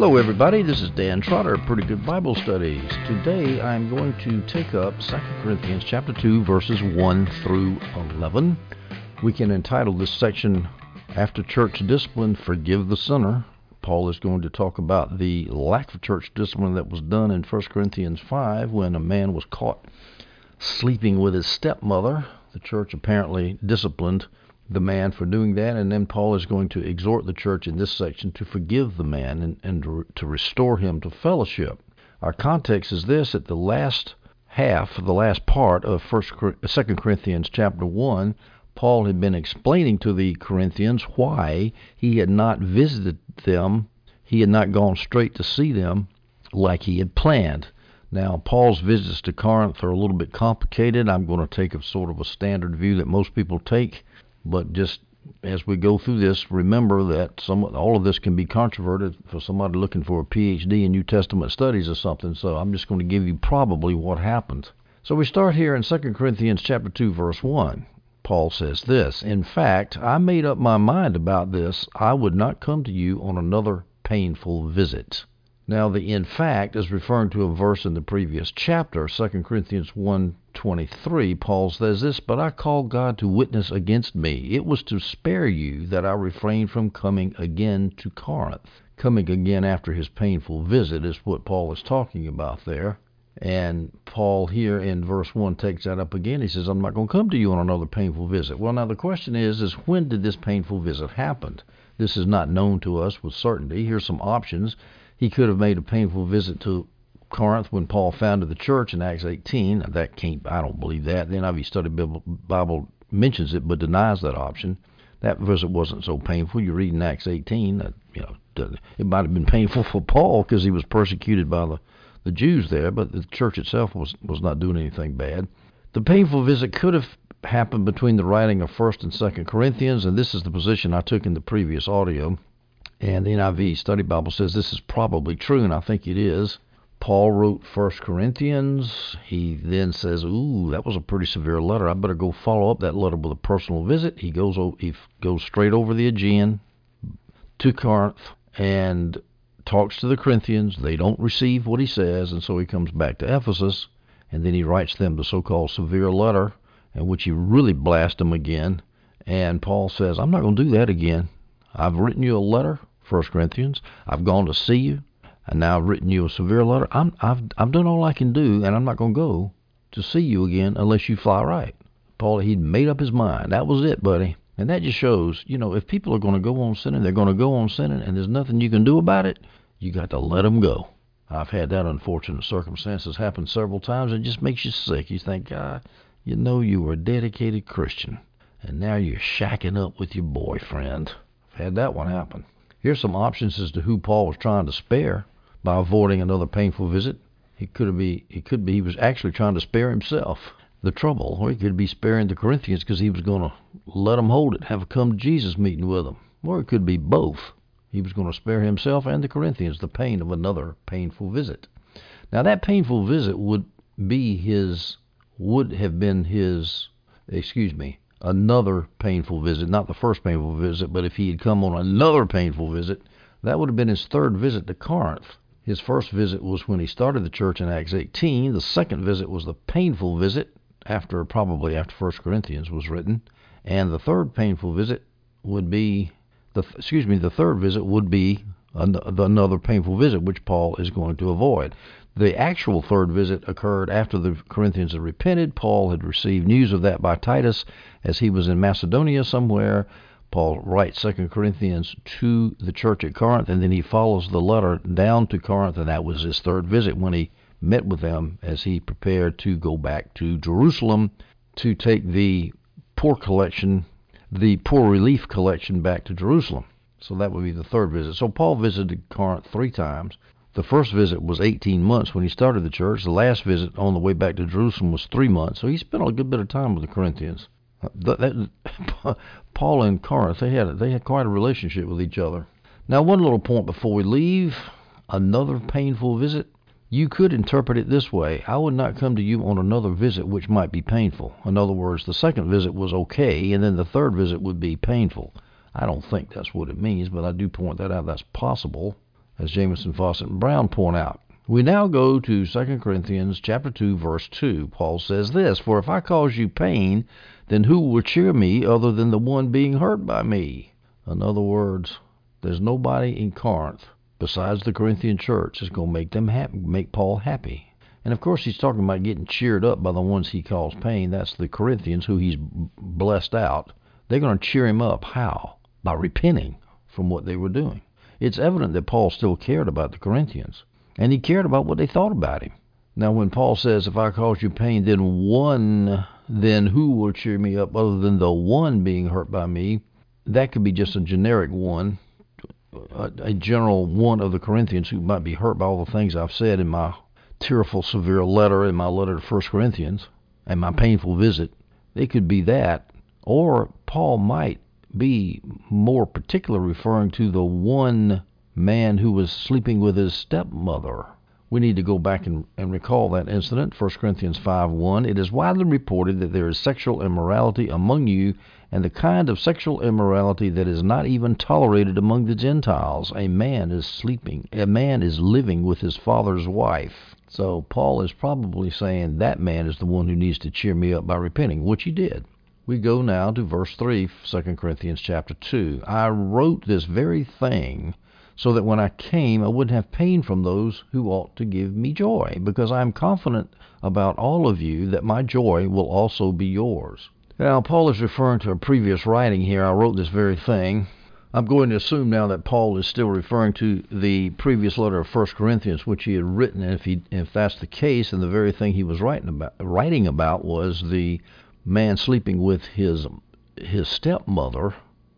Hello, everybody. This is Dan Trotter, of Pretty Good Bible Studies. Today I'm going to take up 2 Corinthians chapter 2, verses 1 through 11. We can entitle this section, After Church Discipline, Forgive the Sinner. Paul is going to talk about the lack of church discipline that was done in 1 Corinthians 5 when a man was caught sleeping with his stepmother. The church apparently disciplined the man for doing that, and then Paul is going to exhort the church in this section to forgive the man and, and to, to restore him to fellowship. Our context is this: at the last half, the last part of First, uh, Second Corinthians chapter one, Paul had been explaining to the Corinthians why he had not visited them, he had not gone straight to see them like he had planned. Now, Paul's visits to Corinth are a little bit complicated. I'm going to take a sort of a standard view that most people take but just as we go through this, remember that some all of this can be controverted for somebody looking for a PhD in New Testament studies or something. So I'm just going to give you probably what happened. So we start here in 2 Corinthians chapter 2 verse 1. Paul says this, "In fact, I made up my mind about this. I would not come to you on another painful visit." Now, the in fact is referring to a verse in the previous chapter, 2 Corinthians 1:23. Paul says this, "But I call God to witness against me. It was to spare you that I refrained from coming again to Corinth." Coming again after his painful visit is what Paul is talking about there. And Paul here in verse 1 takes that up again. He says, I'm not going to come to you on another painful visit. Well, now the question is, is when did this painful visit happen? This is not known to us with certainty. Here's some options. He could have made a painful visit to Corinth when Paul founded the church in Acts 18. That can't, I don't believe that. The NIV Study Bible mentions it but denies that option. That visit wasn't so painful. You read in Acts 18 that, you know, it might have been painful for Paul because he was persecuted by the, the Jews there, but the church itself was, was not doing anything bad. The painful visit could have happened between the writing of 1st and 2nd Corinthians, and this is the position I took in the previous audio. And the NIV Study Bible says this is probably true, and I think it is. Paul wrote First Corinthians. He then says, "Ooh, that was a pretty severe letter. I better go follow up that letter with a personal visit." He goes he goes straight over the Aegean to Corinth and talks to the Corinthians. They don't receive what he says, and so he comes back to Ephesus, and then he writes them the so-called severe letter, in which he really blasts them again. And Paul says, "I'm not going to do that again. I've written you a letter 1 Corinthians. I've gone to see you, and now I've written you a severe letter. I'm, I've, I've done all I can do, and I'm not going to go to see you again unless you fly right. Paul, he'd made up his mind. That was it, buddy. And that just shows, you know, if people are going to go on sinning, they're going to go on sinning, and there's nothing you can do about it. You got to let them go. I've had that unfortunate circumstances happen several times. It just makes you sick. You think, God, you know you were a dedicated Christian, and now you're shacking up with your boyfriend. I've had that one happen. Here's some options as to who Paul was trying to spare by avoiding another painful visit. He could be he could be he was actually trying to spare himself the trouble, or he could be sparing the Corinthians because he was going to let them hold it, have a come to Jesus meeting with them, or it could be both. He was going to spare himself and the Corinthians the pain of another painful visit. Now that painful visit would be his would have been his excuse me another painful visit, not the first painful visit, but if he had come on another painful visit, that would have been his third visit to Corinth. His first visit was when he started the church in Acts 18. The second visit was the painful visit after probably after First Corinthians was written, and the third painful visit would be the excuse me, the third visit would be another painful visit which Paul is going to avoid. The actual third visit occurred after the Corinthians had repented. Paul had received news of that by Titus as he was in Macedonia somewhere. Paul writes Second Corinthians to the church at Corinth, and then he follows the letter down to Corinth, and that was his third visit when he met with them as he prepared to go back to Jerusalem to take the poor collection, the poor relief collection back to Jerusalem. So that would be the third visit. So Paul visited Corinth three times. The first visit was 18 months when he started the church. The last visit on the way back to Jerusalem was three months. So he spent a good bit of time with the Corinthians. That, that, Paul and Corinth, they had they had quite a relationship with each other. Now, one little point before we leave, another painful visit. You could interpret it this way: I would not come to you on another visit which might be painful. In other words, the second visit was okay, and then the third visit would be painful. I don't think that's what it means, but I do point that out. That's possible. as Jamieson, Fausset, and Brown point out. We now go to 2 Corinthians chapter 2 verse 2. Paul says this, "For if I cause you pain, then who will cheer me other than the one being hurt by me?" In other words, there's nobody in Corinth besides the Corinthian church that's going to make them happy, make Paul happy. And of course, he's talking about getting cheered up by the ones he calls pain. That's the Corinthians who he's blessed out. They're going to cheer him up. How? By repenting from what they were doing. It's evident that Paul still cared about the Corinthians and he cared about what they thought about him. Now, when Paul says, If I cause you pain, then one, then who will cheer me up other than the one being hurt by me? That could be just a generic one, a, a general one of the Corinthians who might be hurt by all the things I've said in my tearful, severe letter, in my letter to First Corinthians, and my painful visit. They could be that, or Paul might be more particular referring to the one man who was sleeping with his stepmother. We need to go back and, and recall that incident. 1 Corinthians 5 1. It is widely reported that there is sexual immorality among you, and the kind of sexual immorality that is not even tolerated among the Gentiles. A man is sleeping, a man is living with his father's wife. So Paul is probably saying that man is the one who needs to cheer me up by repenting, which he did. We go now to verse 3, 2 Corinthians chapter 2. I wrote this very thing so that when I came I wouldn't have pain from those who ought to give me joy, because I am confident about all of you that my joy will also be yours. Now, Paul is referring to a previous writing here. I wrote this very thing. I'm going to assume now that Paul is still referring to the previous letter of 1 Corinthians, which he had written. And if he, if that's the case, and the very thing he was writing about, writing about was the man sleeping with his his stepmother,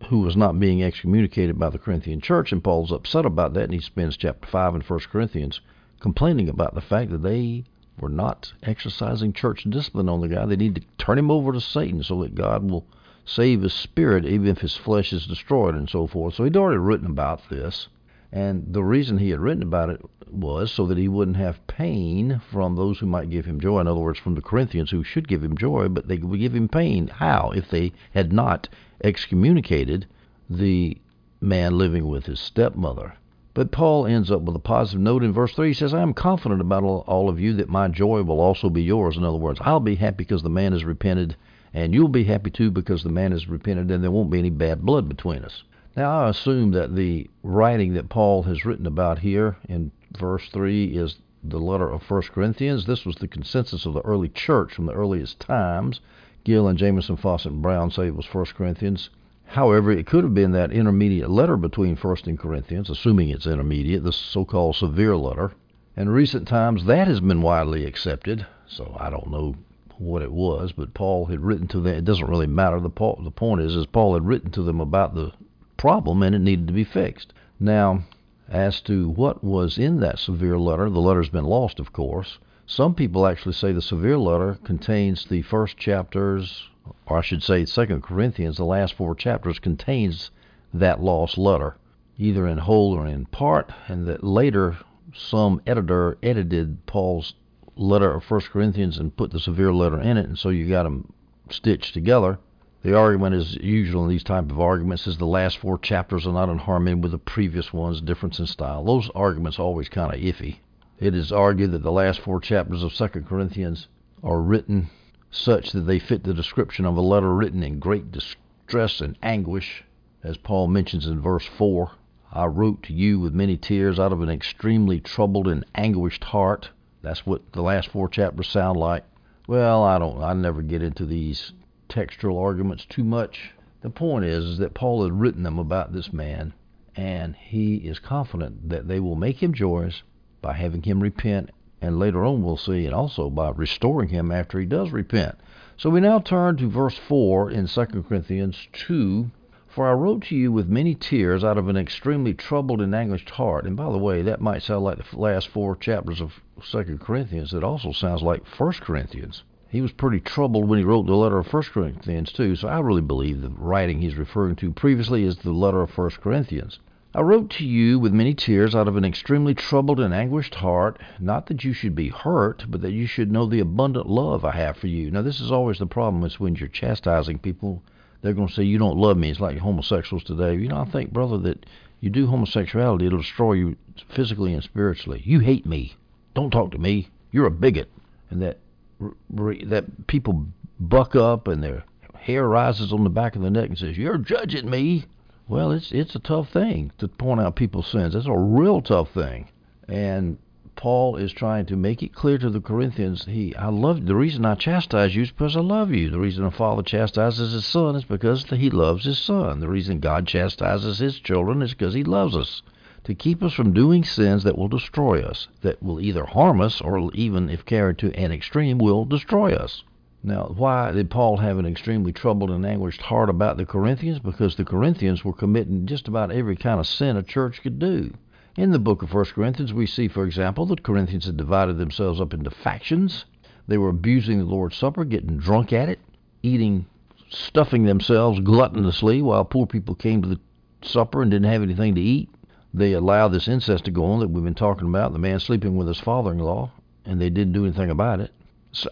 who was not being excommunicated by the Corinthian church, and Paul's upset about that, and he spends chapter 5 in 1 Corinthians complaining about the fact that they were not exercising church discipline on the guy. They need to turn him over to Satan so that God will save his spirit even if his flesh is destroyed and so forth. So he'd already written about this. And the reason he had written about it was so that he wouldn't have pain from those who might give him joy. In other words, from the Corinthians who should give him joy, but they would give him pain. How? If they had not excommunicated the man living with his stepmother. But Paul ends up with a positive note in verse 3. He says, I am confident about all of you that my joy will also be yours. In other words, I'll be happy because the man has repented, and you'll be happy too because the man has repented, and there won't be any bad blood between us. Now, I assume that the writing that Paul has written about here in verse 3 is the letter of 1 Corinthians. This was the consensus of the early church from the earliest times. Gill and Jamieson, Fausset, and Brown say it was 1 Corinthians. However, it could have been that intermediate letter between 1st and Corinthians, assuming it's intermediate, the so-called severe letter. In recent times, that has been widely accepted, so I don't know what it was, but Paul had written to them. It doesn't really matter. The, the point is, is Paul had written to them about the problem and it needed to be fixed. Now, as to what was in that severe letter, the letter's been lost, of course. Some people actually say the severe letter contains the first chapters, or I should say, Second Corinthians, the last four chapters contains that lost letter, either in whole or in part, and that later some editor edited Paul's letter of First Corinthians and put the severe letter in it, and so you got them stitched together. The argument is usual in these type of arguments is the last four chapters are not in harmony with the previous ones, difference in style. Those arguments are always kind of iffy. It is argued that the last four chapters of Second Corinthians are written such that they fit the description of a letter written in great distress and anguish, as Paul mentions in verse 4. I wrote to you with many tears out of an extremely troubled and anguished heart. That's what the last four chapters sound like. Well, I don't I never get into these textual arguments too much. The point is, is that Paul had written them about this man and he is confident that they will make him joyous by having him repent, and later on we'll see, and also by restoring him after he does repent. So we now turn to verse 4 in 2 Corinthians 2. For I wrote to you with many tears out of an extremely troubled and anguished heart. And by the way, that might sound like the last four chapters of 2 Corinthians. It also sounds like 1 Corinthians. He was pretty troubled when he wrote the letter of 1 Corinthians too, so I really believe the writing he's referring to previously is the letter of 1 Corinthians. I wrote to you with many tears out of an extremely troubled and anguished heart, not that you should be hurt, but that you should know the abundant love I have for you. Now, this is always the problem is when you're chastising people they're going to say you don't love me. It's like homosexuals today. You know, I think, brother, that you do homosexuality, it'll destroy you physically and spiritually. You hate me. Don't talk to me. You're a bigot. And that that people buck up and their hair rises on the back of the neck and says, "You're judging me." Well, it's it's a tough thing to point out people's sins. That's a real tough thing. And Paul is trying to make it clear to the Corinthians, he I love the reason I chastise you is because I love you. The reason a father chastises his son is because he loves his son. The reason God chastises his children is because he loves us. To keep us from doing sins that will destroy us, that will either harm us or even if carried to an extreme will destroy us. Now, why did Paul have an extremely troubled and anguished heart about the Corinthians? Because the Corinthians were committing just about every kind of sin a church could do. In the book of 1 Corinthians, we see, for example, that Corinthians had divided themselves up into factions. They were abusing the Lord's Supper, getting drunk at it, eating, stuffing themselves gluttonously while poor people came to the supper and didn't have anything to eat. They allowed this incest to go on that we've been talking about, the man sleeping with his father in law, and they didn't do anything about it.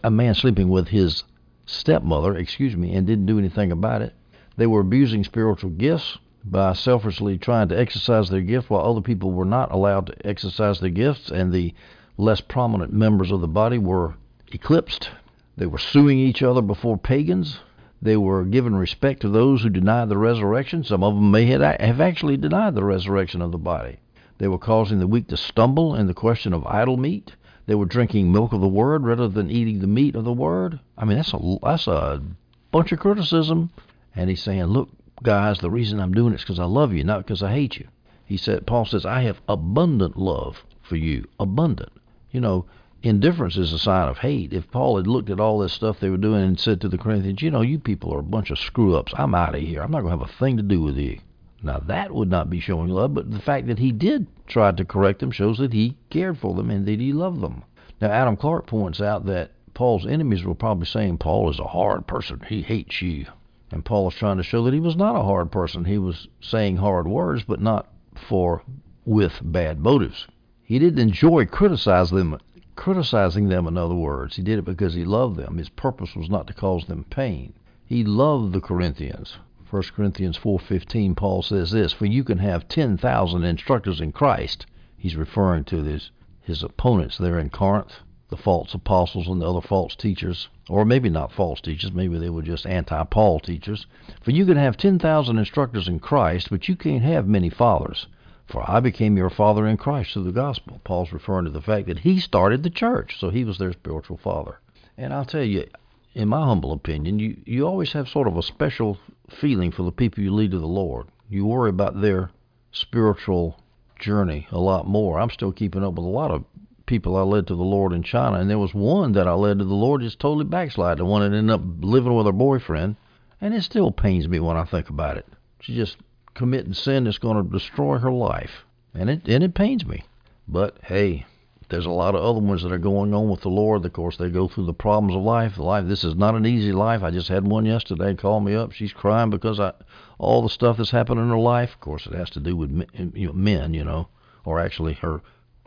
A man sleeping with his stepmother, excuse me, and didn't do anything about it. They were abusing spiritual gifts by selfishly trying to exercise their gift while other people were not allowed to exercise their gifts, and the less prominent members of the body were eclipsed. They were suing each other before pagans. They were giving respect to those who denied the resurrection. Some of them may have actually denied the resurrection of the body. They were causing the weak to stumble in the question of idol meat. They were drinking milk of the word rather than eating the meat of the word. I mean, that's a that's a bunch of criticism. And he's saying, look, guys, the reason I'm doing it is because I love you, not because I hate you. He said, Paul says, I have abundant love for you. Abundant. You know, indifference is a sign of hate. If Paul had looked at all this stuff they were doing and said to the Corinthians, you know, you people are a bunch of screw ups. I'm out of here. I'm not going to have a thing to do with you. Now, that would not be showing love, but the fact that he did try to correct them shows that he cared for them and that he loved them. Now, Adam Clarke points out that Paul's enemies were probably saying Paul is a hard person. He hates you. And Paul was trying to show that he was not a hard person. He was saying hard words, but not for with bad motives. He didn't enjoy criticizing them, criticizing them. In other words, he did it because he loved them. His purpose was not to cause them pain. He loved the Corinthians. 1 Corinthians 4:15 Paul says this, "For you can have 10,000 instructors in Christ." He's referring to his his opponents there in Corinth the false apostles and the other false teachers, or maybe not false teachers, maybe they were just anti Paul teachers. For you can have 10,000 instructors in Christ, but you can't have many fathers. For I became your father in Christ through the gospel. Paul's referring to the fact that he started the church, so he was their spiritual father. And I'll tell you, in my humble opinion, you, you always have sort of a special feeling for the people you lead to the Lord. You worry about their spiritual journey a lot more. I'm still keeping up with a lot of people I led to the Lord in China, and there was one that I led to the Lord just totally backslide. The one that ended up living with her boyfriend, and it still pains me when I think about it. She just committing sin that's going to destroy her life, and it and it pains me. But hey, there's a lot of other ones that are going on with the Lord. Of course, they go through the problems of life. Life. This is not an easy life. I just had one yesterday call me up. She's crying because I all the stuff that's happened in her life. Of course, it has to do with men, you know, men, you know, or actually her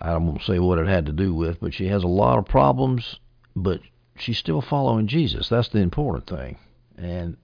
I don't want say what it had to do with, but she has a lot of problems, but she's still following Jesus. That's the important thing. And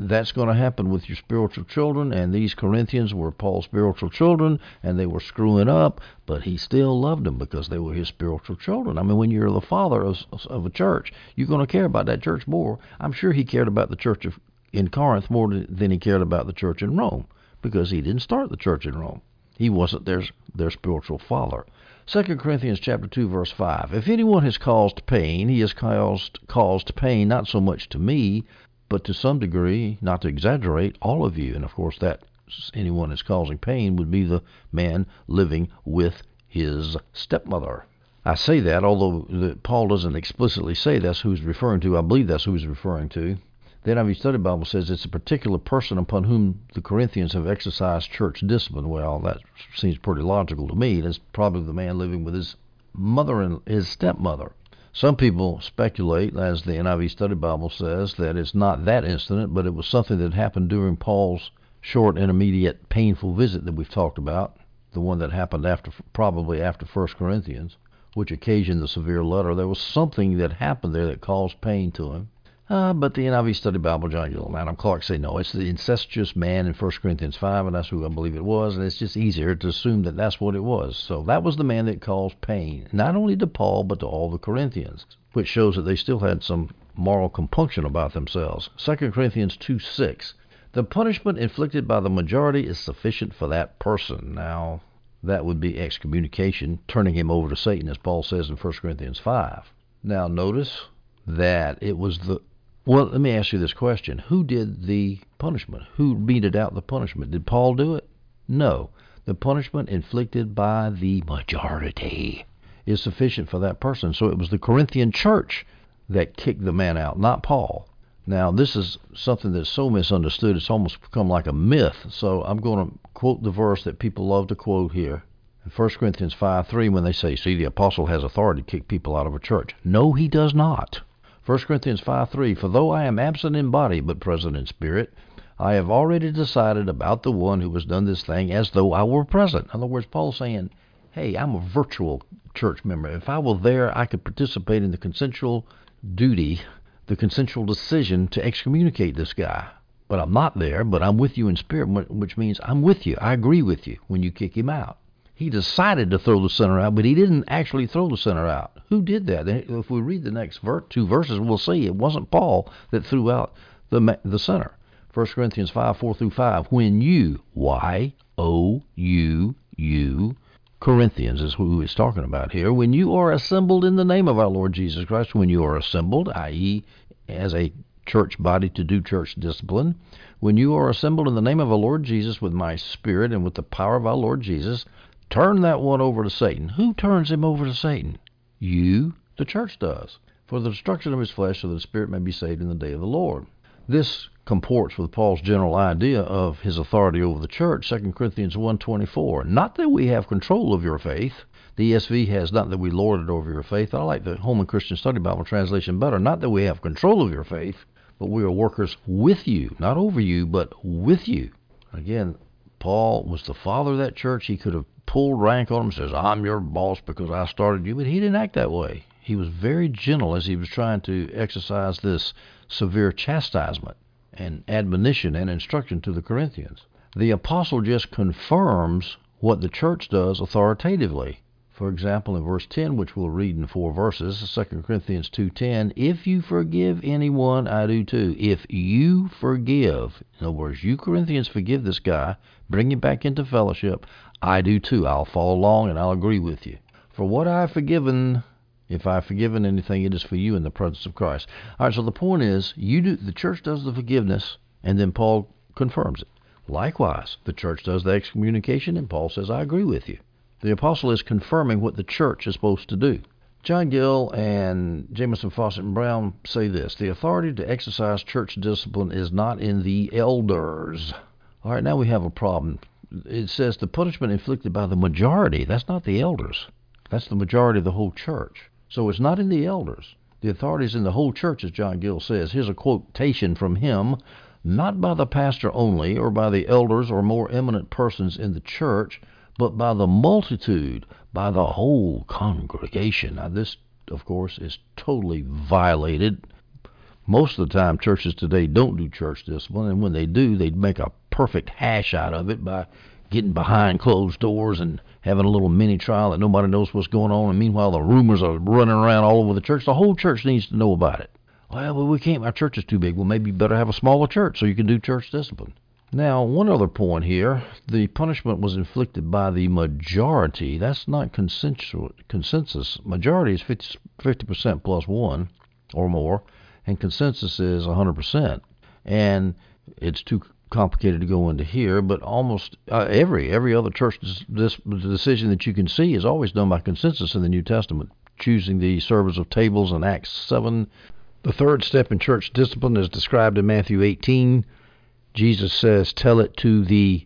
that's going to happen with your spiritual children. And these Corinthians were Paul's spiritual children, and they were screwing up, but he still loved them because they were his spiritual children. I mean, when you're the father of, of a church, you're going to care about that church more. I'm sure he cared about the church of, in Corinth more than he cared about the church in Rome because he didn't start the church in Rome. He wasn't their their spiritual father. 2 Corinthians chapter 2 verse 5. If anyone has caused pain, he has caused caused pain not so much to me, but to some degree, not to exaggerate, all of you. And of course that anyone is causing pain would be the man living with his stepmother. I say that, although the, Paul doesn't explicitly say that's who he's referring to. I believe that's who he's referring to. The NIV Study Bible says it's a particular person upon whom the Corinthians have exercised church discipline. Well, that seems pretty logical to me. That's probably the man living with his mother and his stepmother. Some people speculate, as the NIV Study Bible says, that it's not that incident, but it was something that happened during Paul's short, intermediate, painful visit that we've talked about, the one that happened after, probably after First Corinthians, which occasioned the severe letter. There was something that happened there that caused pain to him Uh, but the NIV Study Bible, John Gill, Adam Clarke say no. It's the incestuous man in 1 Corinthians 5, and that's who I believe it was, and it's just easier to assume that that's what it was. So that was the man that caused pain, not only to Paul, but to all the Corinthians, which shows that they still had some moral compunction about themselves. 2 Corinthians 2 6. The punishment inflicted by the majority is sufficient for that person. Now, that would be excommunication, turning him over to Satan, as Paul says in 1 Corinthians 5. Now, notice that it was the well, let me ask you this question. Who did the punishment? Who meted out the punishment? Did Paul do it? No. The punishment inflicted by the majority is sufficient for that person. So it was the Corinthian church that kicked the man out, not Paul. Now, this is something that's so misunderstood, it's almost become like a myth. So I'm going to quote the verse that people love to quote here. In 1 Corinthians 5 3, when they say, See, the apostle has authority to kick people out of a church. No, he does not. 1 Corinthians 5 3 For though I am absent in body, but present in spirit, I have already decided about the one who has done this thing as though I were present. In other words, Paul's saying, Hey, I'm a virtual church member. If I were there, I could participate in the consensual duty, the consensual decision to excommunicate this guy. But I'm not there, but I'm with you in spirit, which means I'm with you. I agree with you when you kick him out. He decided to throw the center out, but he didn't actually throw the center out. Who did that? If we read the next ver- two verses, we'll see it wasn't Paul that threw out the the sinner. 1 Corinthians 5, 4 through 5. When you, Y O U U, Corinthians is who he's talking about here. When you are assembled in the name of our Lord Jesus Christ, when you are assembled, i.e., as a church body to do church discipline, when you are assembled in the name of our Lord Jesus with my spirit and with the power of our Lord Jesus, Turn that one over to Satan. Who turns him over to Satan? You, the church does, for the destruction of his flesh, so that the spirit may be saved in the day of the Lord. This comports with Paul's general idea of his authority over the church, 2 Corinthians 1.24. Not that we have control of your faith. The ESV has not that we lord it over your faith. I like the Holman Christian Study Bible translation better. Not that we have control of your faith, but we are workers with you, not over you, but with you. Again, Paul was the father of that church. He could have pulled rank on him, says, I'm your boss because I started you. But he didn't act that way. He was very gentle as he was trying to exercise this severe chastisement and admonition and instruction to the Corinthians. The apostle just confirms what the church does authoritatively. For example, in verse 10, which we'll read in four verses, 2 Corinthians 2:10, if you forgive anyone, I do too. If you forgive, in other words, you Corinthians forgive this guy, bring him back into fellowship, I do too. I'll follow along and I'll agree with you. For what I've forgiven, if I've forgiven anything, it is for you in the presence of Christ. All right, so the point is, you do the church does the forgiveness, and then Paul confirms it. Likewise, the church does the excommunication, and Paul says, I agree with you. The apostle is confirming what the church is supposed to do. John Gill and Jamieson Fausset and Brown say this The authority to exercise church discipline is not in the elders. All right, now we have a problem. It says the punishment inflicted by the majority. That's not the elders. That's the majority of the whole church. So it's not in the elders. The authority is in the whole church, as John Gill says. Here's a quotation from him not by the pastor only, or by the elders or more eminent persons in the church, but by the multitude, by the whole congregation. Now, this, of course, is totally violated. Most of the time, churches today don't do church discipline, and when they do, they make a perfect hash out of it by getting behind closed doors and having a little mini trial that nobody knows what's going on. And meanwhile, the rumors are running around all over the church. The whole church needs to know about it. Well, we can't. Our church is too big. Well, maybe you better have a smaller church so you can do church discipline. Now, one other point here the punishment was inflicted by the majority. That's not consensus. Majority is 50, 50% plus one or more, and consensus is 100%. And it's too complicated to go into here, but almost uh, every every other church this decision that you can see is always done by consensus in the New Testament, choosing the servers of tables in Acts 7. The third step in church discipline is described in Matthew 18 Jesus says, Tell it to the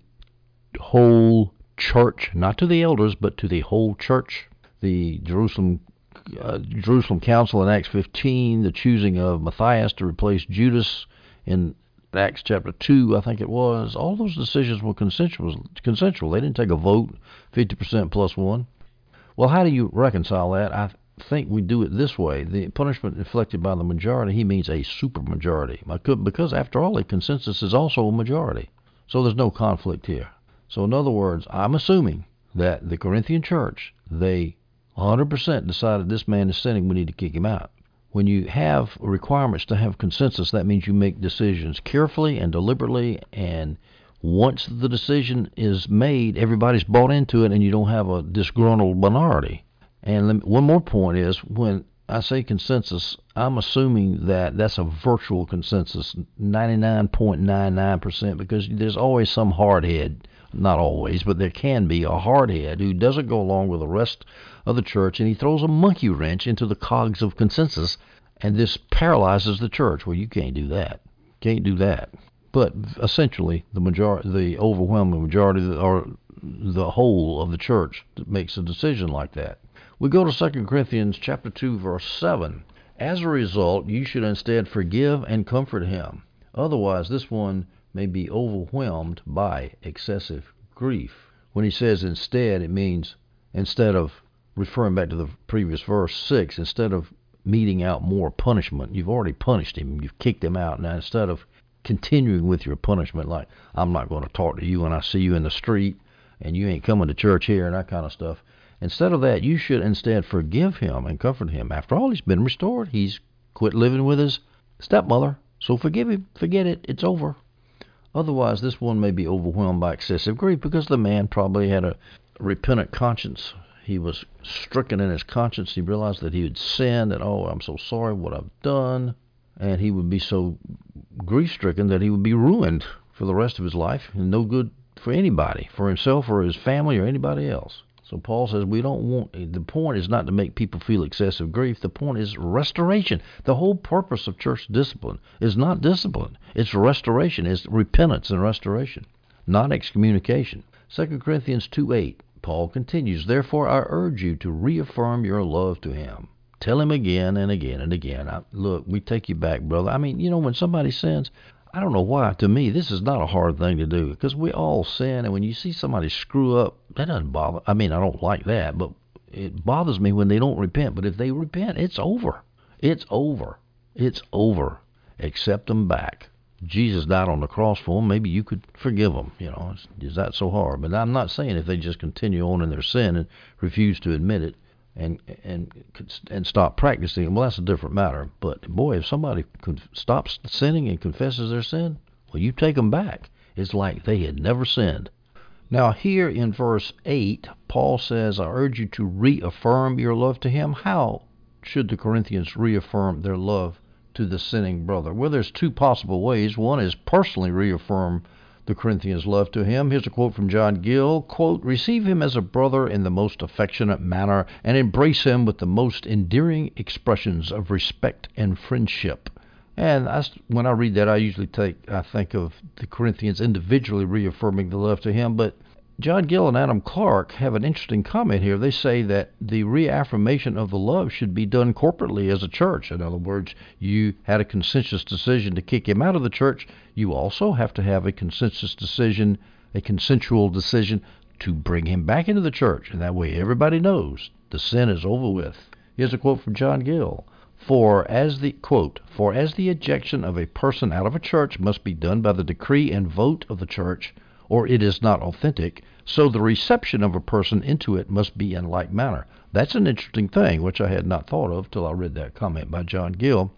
whole church, not to the elders, but to the whole church. The Jerusalem uh, Jerusalem Council in Acts 15, the choosing of Matthias to replace Judas in Acts chapter 2, I think it was. All those decisions were consensual. consensual. They didn't take a vote, 50% plus one. Well, how do you reconcile that? I, think we do it this way. The punishment inflicted by the majority, he means a supermajority. Because after all, a consensus is also a majority. So there's no conflict here. So in other words, I'm assuming that the Corinthian church, they 100% decided this man is sinning, we need to kick him out. When you have requirements to have consensus, that means you make decisions carefully and deliberately and once the decision is made, everybody's bought into it, and you don't have a disgruntled minority. And one more point is when I say consensus, I'm assuming that that's a virtual consensus, 99.99%, because there's always some hardhead, not always, but there can be a hardhead who doesn't go along with the rest of the church, and he throws a monkey wrench into the cogs of consensus, and this paralyzes the church. Well, you can't do that. Can't do that. But essentially, the majority, the overwhelming majority, or the whole of the church makes a decision like that. We go to 2 Corinthians chapter 2 verse 7. As a result, you should instead forgive and comfort him. Otherwise, this one may be overwhelmed by excessive grief. When he says instead, it means instead of referring back to the previous verse 6, instead of meting out more punishment, you've already punished him, you've kicked him out. Now, instead of continuing with your punishment, like, I'm not going to talk to you when I see you in the street and you ain't coming to church here and that kind of stuff, Instead of that, you should instead forgive him and comfort him. After all, he's been restored. He's quit living with his stepmother. So forgive him. Forget it. It's over. Otherwise, this one may be overwhelmed by excessive grief because the man probably had a repentant conscience. He was stricken in his conscience. He realized that he had sinned, and oh, I'm so sorry what I've done. And he would be so grief stricken that he would be ruined for the rest of his life and no good for anybody, for himself or his family or anybody else. So Paul says we don't want the point is not to make people feel excessive grief. The point is restoration. The whole purpose of church discipline is not discipline. It's restoration. It's repentance and restoration, not excommunication. 2 Corinthians 2 8, Paul continues, Therefore I urge you to reaffirm your love to him. Tell him again and again and again. I, look, we take you back, brother. I mean, you know, when somebody sins, I don't know why. To me, this is not a hard thing to do because we all sin, and when you see somebody screw up, that doesn't bother. I mean, I don't like that, but it bothers me when they don't repent. But if they repent, it's over. It's over. It's over. Accept them back. Jesus died on the cross for them. Maybe you could forgive them. You know, is that so hard? But I'm not saying if they just continue on in their sin and refuse to admit it, and and and stop practicing, well, that's a different matter. But boy, if somebody stops sinning and confesses their sin, well, you take them back. It's like they had never sinned. Now, here in verse 8, Paul says, I urge you to reaffirm your love to him. How should the Corinthians reaffirm their love to the sinning brother? Well, there's two possible ways. One is personally reaffirm the Corinthians' love to him. Here's a quote from John Gill, quote, "Receive him as a brother in the most affectionate manner and embrace him with the most endearing expressions of respect and friendship." And I, when I read that, I usually take I think of the Corinthians individually reaffirming the love to him, but John Gill and Adam Clarke have an interesting comment here. They say that the reaffirmation of the love should be done corporately as a church. In other words, you had a consensus decision to kick him out of the church. You also have to have a consensus decision, a consensual decision to bring him back into the church. And that way everybody knows the sin is over with. Here's a quote from John Gill. For as the quote, for as the ejection of a person out of a church must be done by the decree and vote of the church, or it is not authentic, so the reception of a person into it must be in like manner. That's an interesting thing, which I had not thought of till I read that comment by John Gill.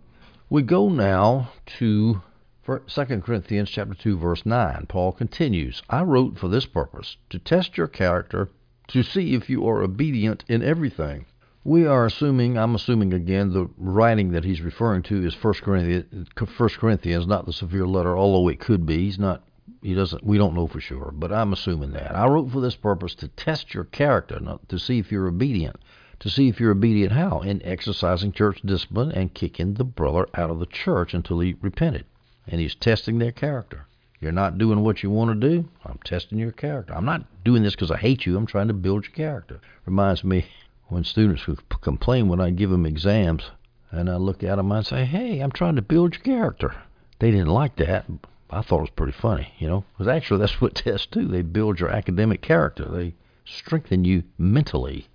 We go now to 2 Corinthians chapter 2 verse 9. Paul continues, I wrote for this purpose, to test your character, to see if you are obedient in everything. We are assuming, I'm assuming again, the writing that he's referring to is 1 Corinthians, 1 Corinthians, not the severe letter, although it could be. He's not he doesn't. We don't know for sure, but I'm assuming that. I wrote for this purpose to test your character, not to see if you're obedient. To see if you're obedient how? In exercising church discipline and kicking the brother out of the church until he repented. And he's testing their character. You're not doing what you want to do. I'm testing your character. I'm not doing this because I hate you. I'm trying to build your character. Reminds me when students would complain when I give them exams, and I look at them and say, "Hey, I'm trying to build your character." They didn't like that. I thought it was pretty funny, you know, because actually that's what tests do. They build your academic character. They strengthen you mentally.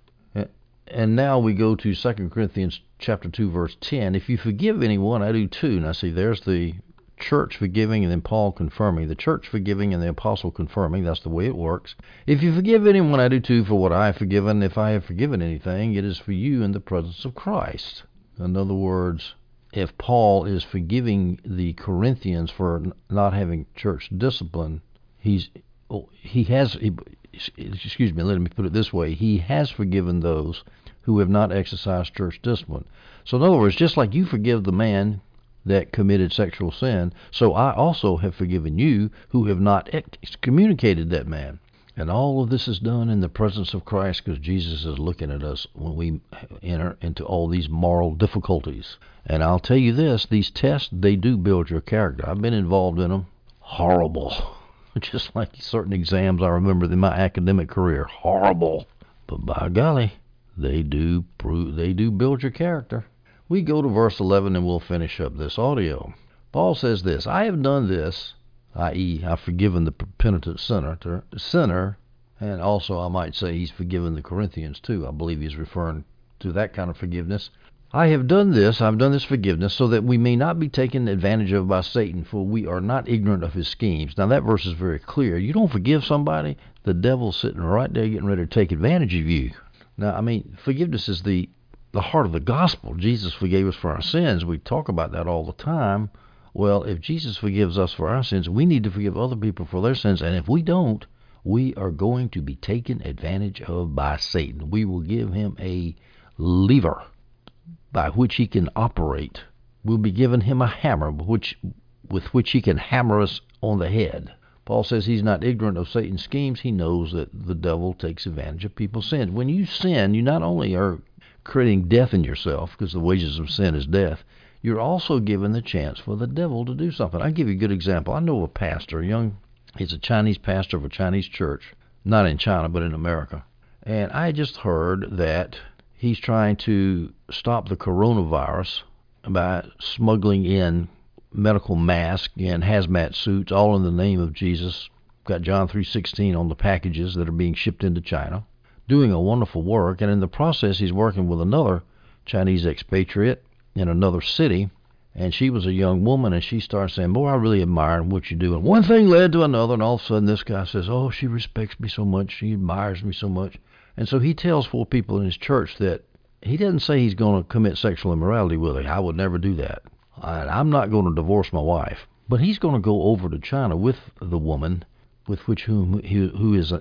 and now we go to 2 Corinthians chapter 2 verse 10. If you forgive anyone, I do too. Now see, there's the church forgiving and then Paul confirming. The church forgiving and the apostle confirming. That's the way it works. If you forgive anyone, I do too for what I have forgiven. If I have forgiven anything, it is for you in the presence of Christ. In other words, if Paul is forgiving the Corinthians for not having church discipline, he's oh, he has excuse me, let me put it this way, he has forgiven those who have not exercised church discipline. So in other words, just like you forgive the man that committed sexual sin, so I also have forgiven you who have not excommunicated that man. And all of this is done in the presence of Christ because Jesus is looking at us when we enter into all these moral difficulties. And I'll tell you this these tests, they do build your character. I've been involved in them. Horrible. Just like certain exams I remember in my academic career. Horrible. But by golly, they do prove, they do build your character. We go to verse 11 and we'll finish up this audio. Paul says this I have done this, i.e., I've forgiven the penitent sinner, sinner, and also I might say he's forgiven the Corinthians too. I believe he's referring to that kind of forgiveness. I have done this, I've done this forgiveness, so that we may not be taken advantage of by Satan, for we are not ignorant of his schemes. Now, that verse is very clear. You don't forgive somebody, the devil's sitting right there getting ready to take advantage of you. Now, I mean, forgiveness is the the heart of the gospel. Jesus forgave us for our sins. We talk about that all the time. Well, if Jesus forgives us for our sins, we need to forgive other people for their sins. And if we don't, we are going to be taken advantage of by Satan. We will give him a lever by which he can operate. We'll be giving him a hammer which, with which he can hammer us on the head. Paul says he's not ignorant of Satan's schemes. He knows that the devil takes advantage of people's sins. When you sin, you not only are creating death in yourself, because the wages of sin is death, you're also given the chance for the devil to do something. I'll give you a good example. I know a pastor, a young, he's a Chinese pastor of a Chinese church, not in China, but in America. And I just heard that he's trying to stop the coronavirus by smuggling in medical masks and hazmat suits, all in the name of Jesus. Got John 3:16 on the packages that are being shipped into China doing a wonderful work, and in the process, he's working with another Chinese expatriate in another city. And she was a young woman, and she started saying, "Boy, I really admire what you do." And one thing led to another, and all of a sudden, this guy says, "Oh, she respects me so much, she admires me so much." And so he tells four people in his church that he doesn't say he's going to commit sexual immorality with her. I would never do that. And I'm not going to divorce my wife. But he's going to go over to China with the woman with which whom he, who is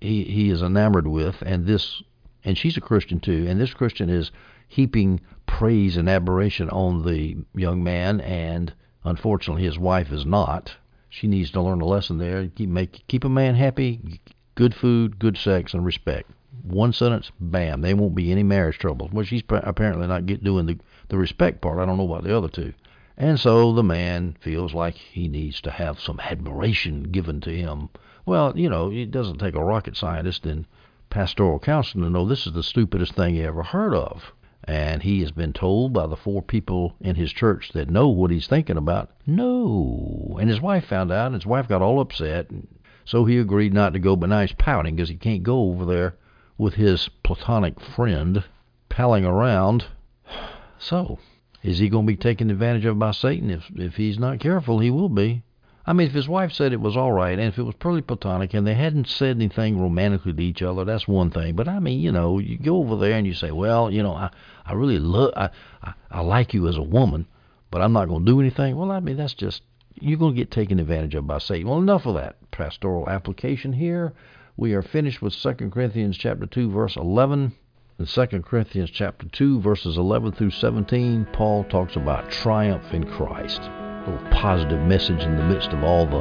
he he is enamored with, and this and she's a Christian too, and this Christian is heaping praise and admiration on the young man, and unfortunately his wife is not. She needs to learn a lesson there. Keep make keep a man happy, good food, good sex, and respect. One sentence, bam, there won't be any marriage troubles. Well, she's apparently not get doing the the respect part. I don't know about the other two. And so the man feels like he needs to have some admiration given to him well, you know, it doesn't take a rocket scientist and pastoral counselor to know this is the stupidest thing he ever heard of. And he has been told by the four people in his church that know what he's thinking about, no. And his wife found out, and his wife got all upset. And so he agreed not to go, but now he's pouting because he can't go over there with his platonic friend palling around. So, is he going to be taken advantage of by Satan? If if he's not careful, he will be. I mean, if his wife said it was all right, and if it was purely platonic, and they hadn't said anything romantically to each other, that's one thing. But I mean, you know, you go over there and you say, well, you know, I I really love, I, I I like you as a woman, but I'm not going to do anything. Well, I mean, that's just you're going to get taken advantage of by Satan. Well, enough of that pastoral application here. We are finished with 2 Corinthians chapter 2 verse 11. In 2 Corinthians chapter 2 verses 11 through 17, Paul talks about triumph in Christ little positive message in the midst of all the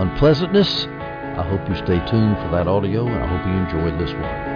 unpleasantness. I hope you stay tuned for that audio, and I hope you enjoyed this one.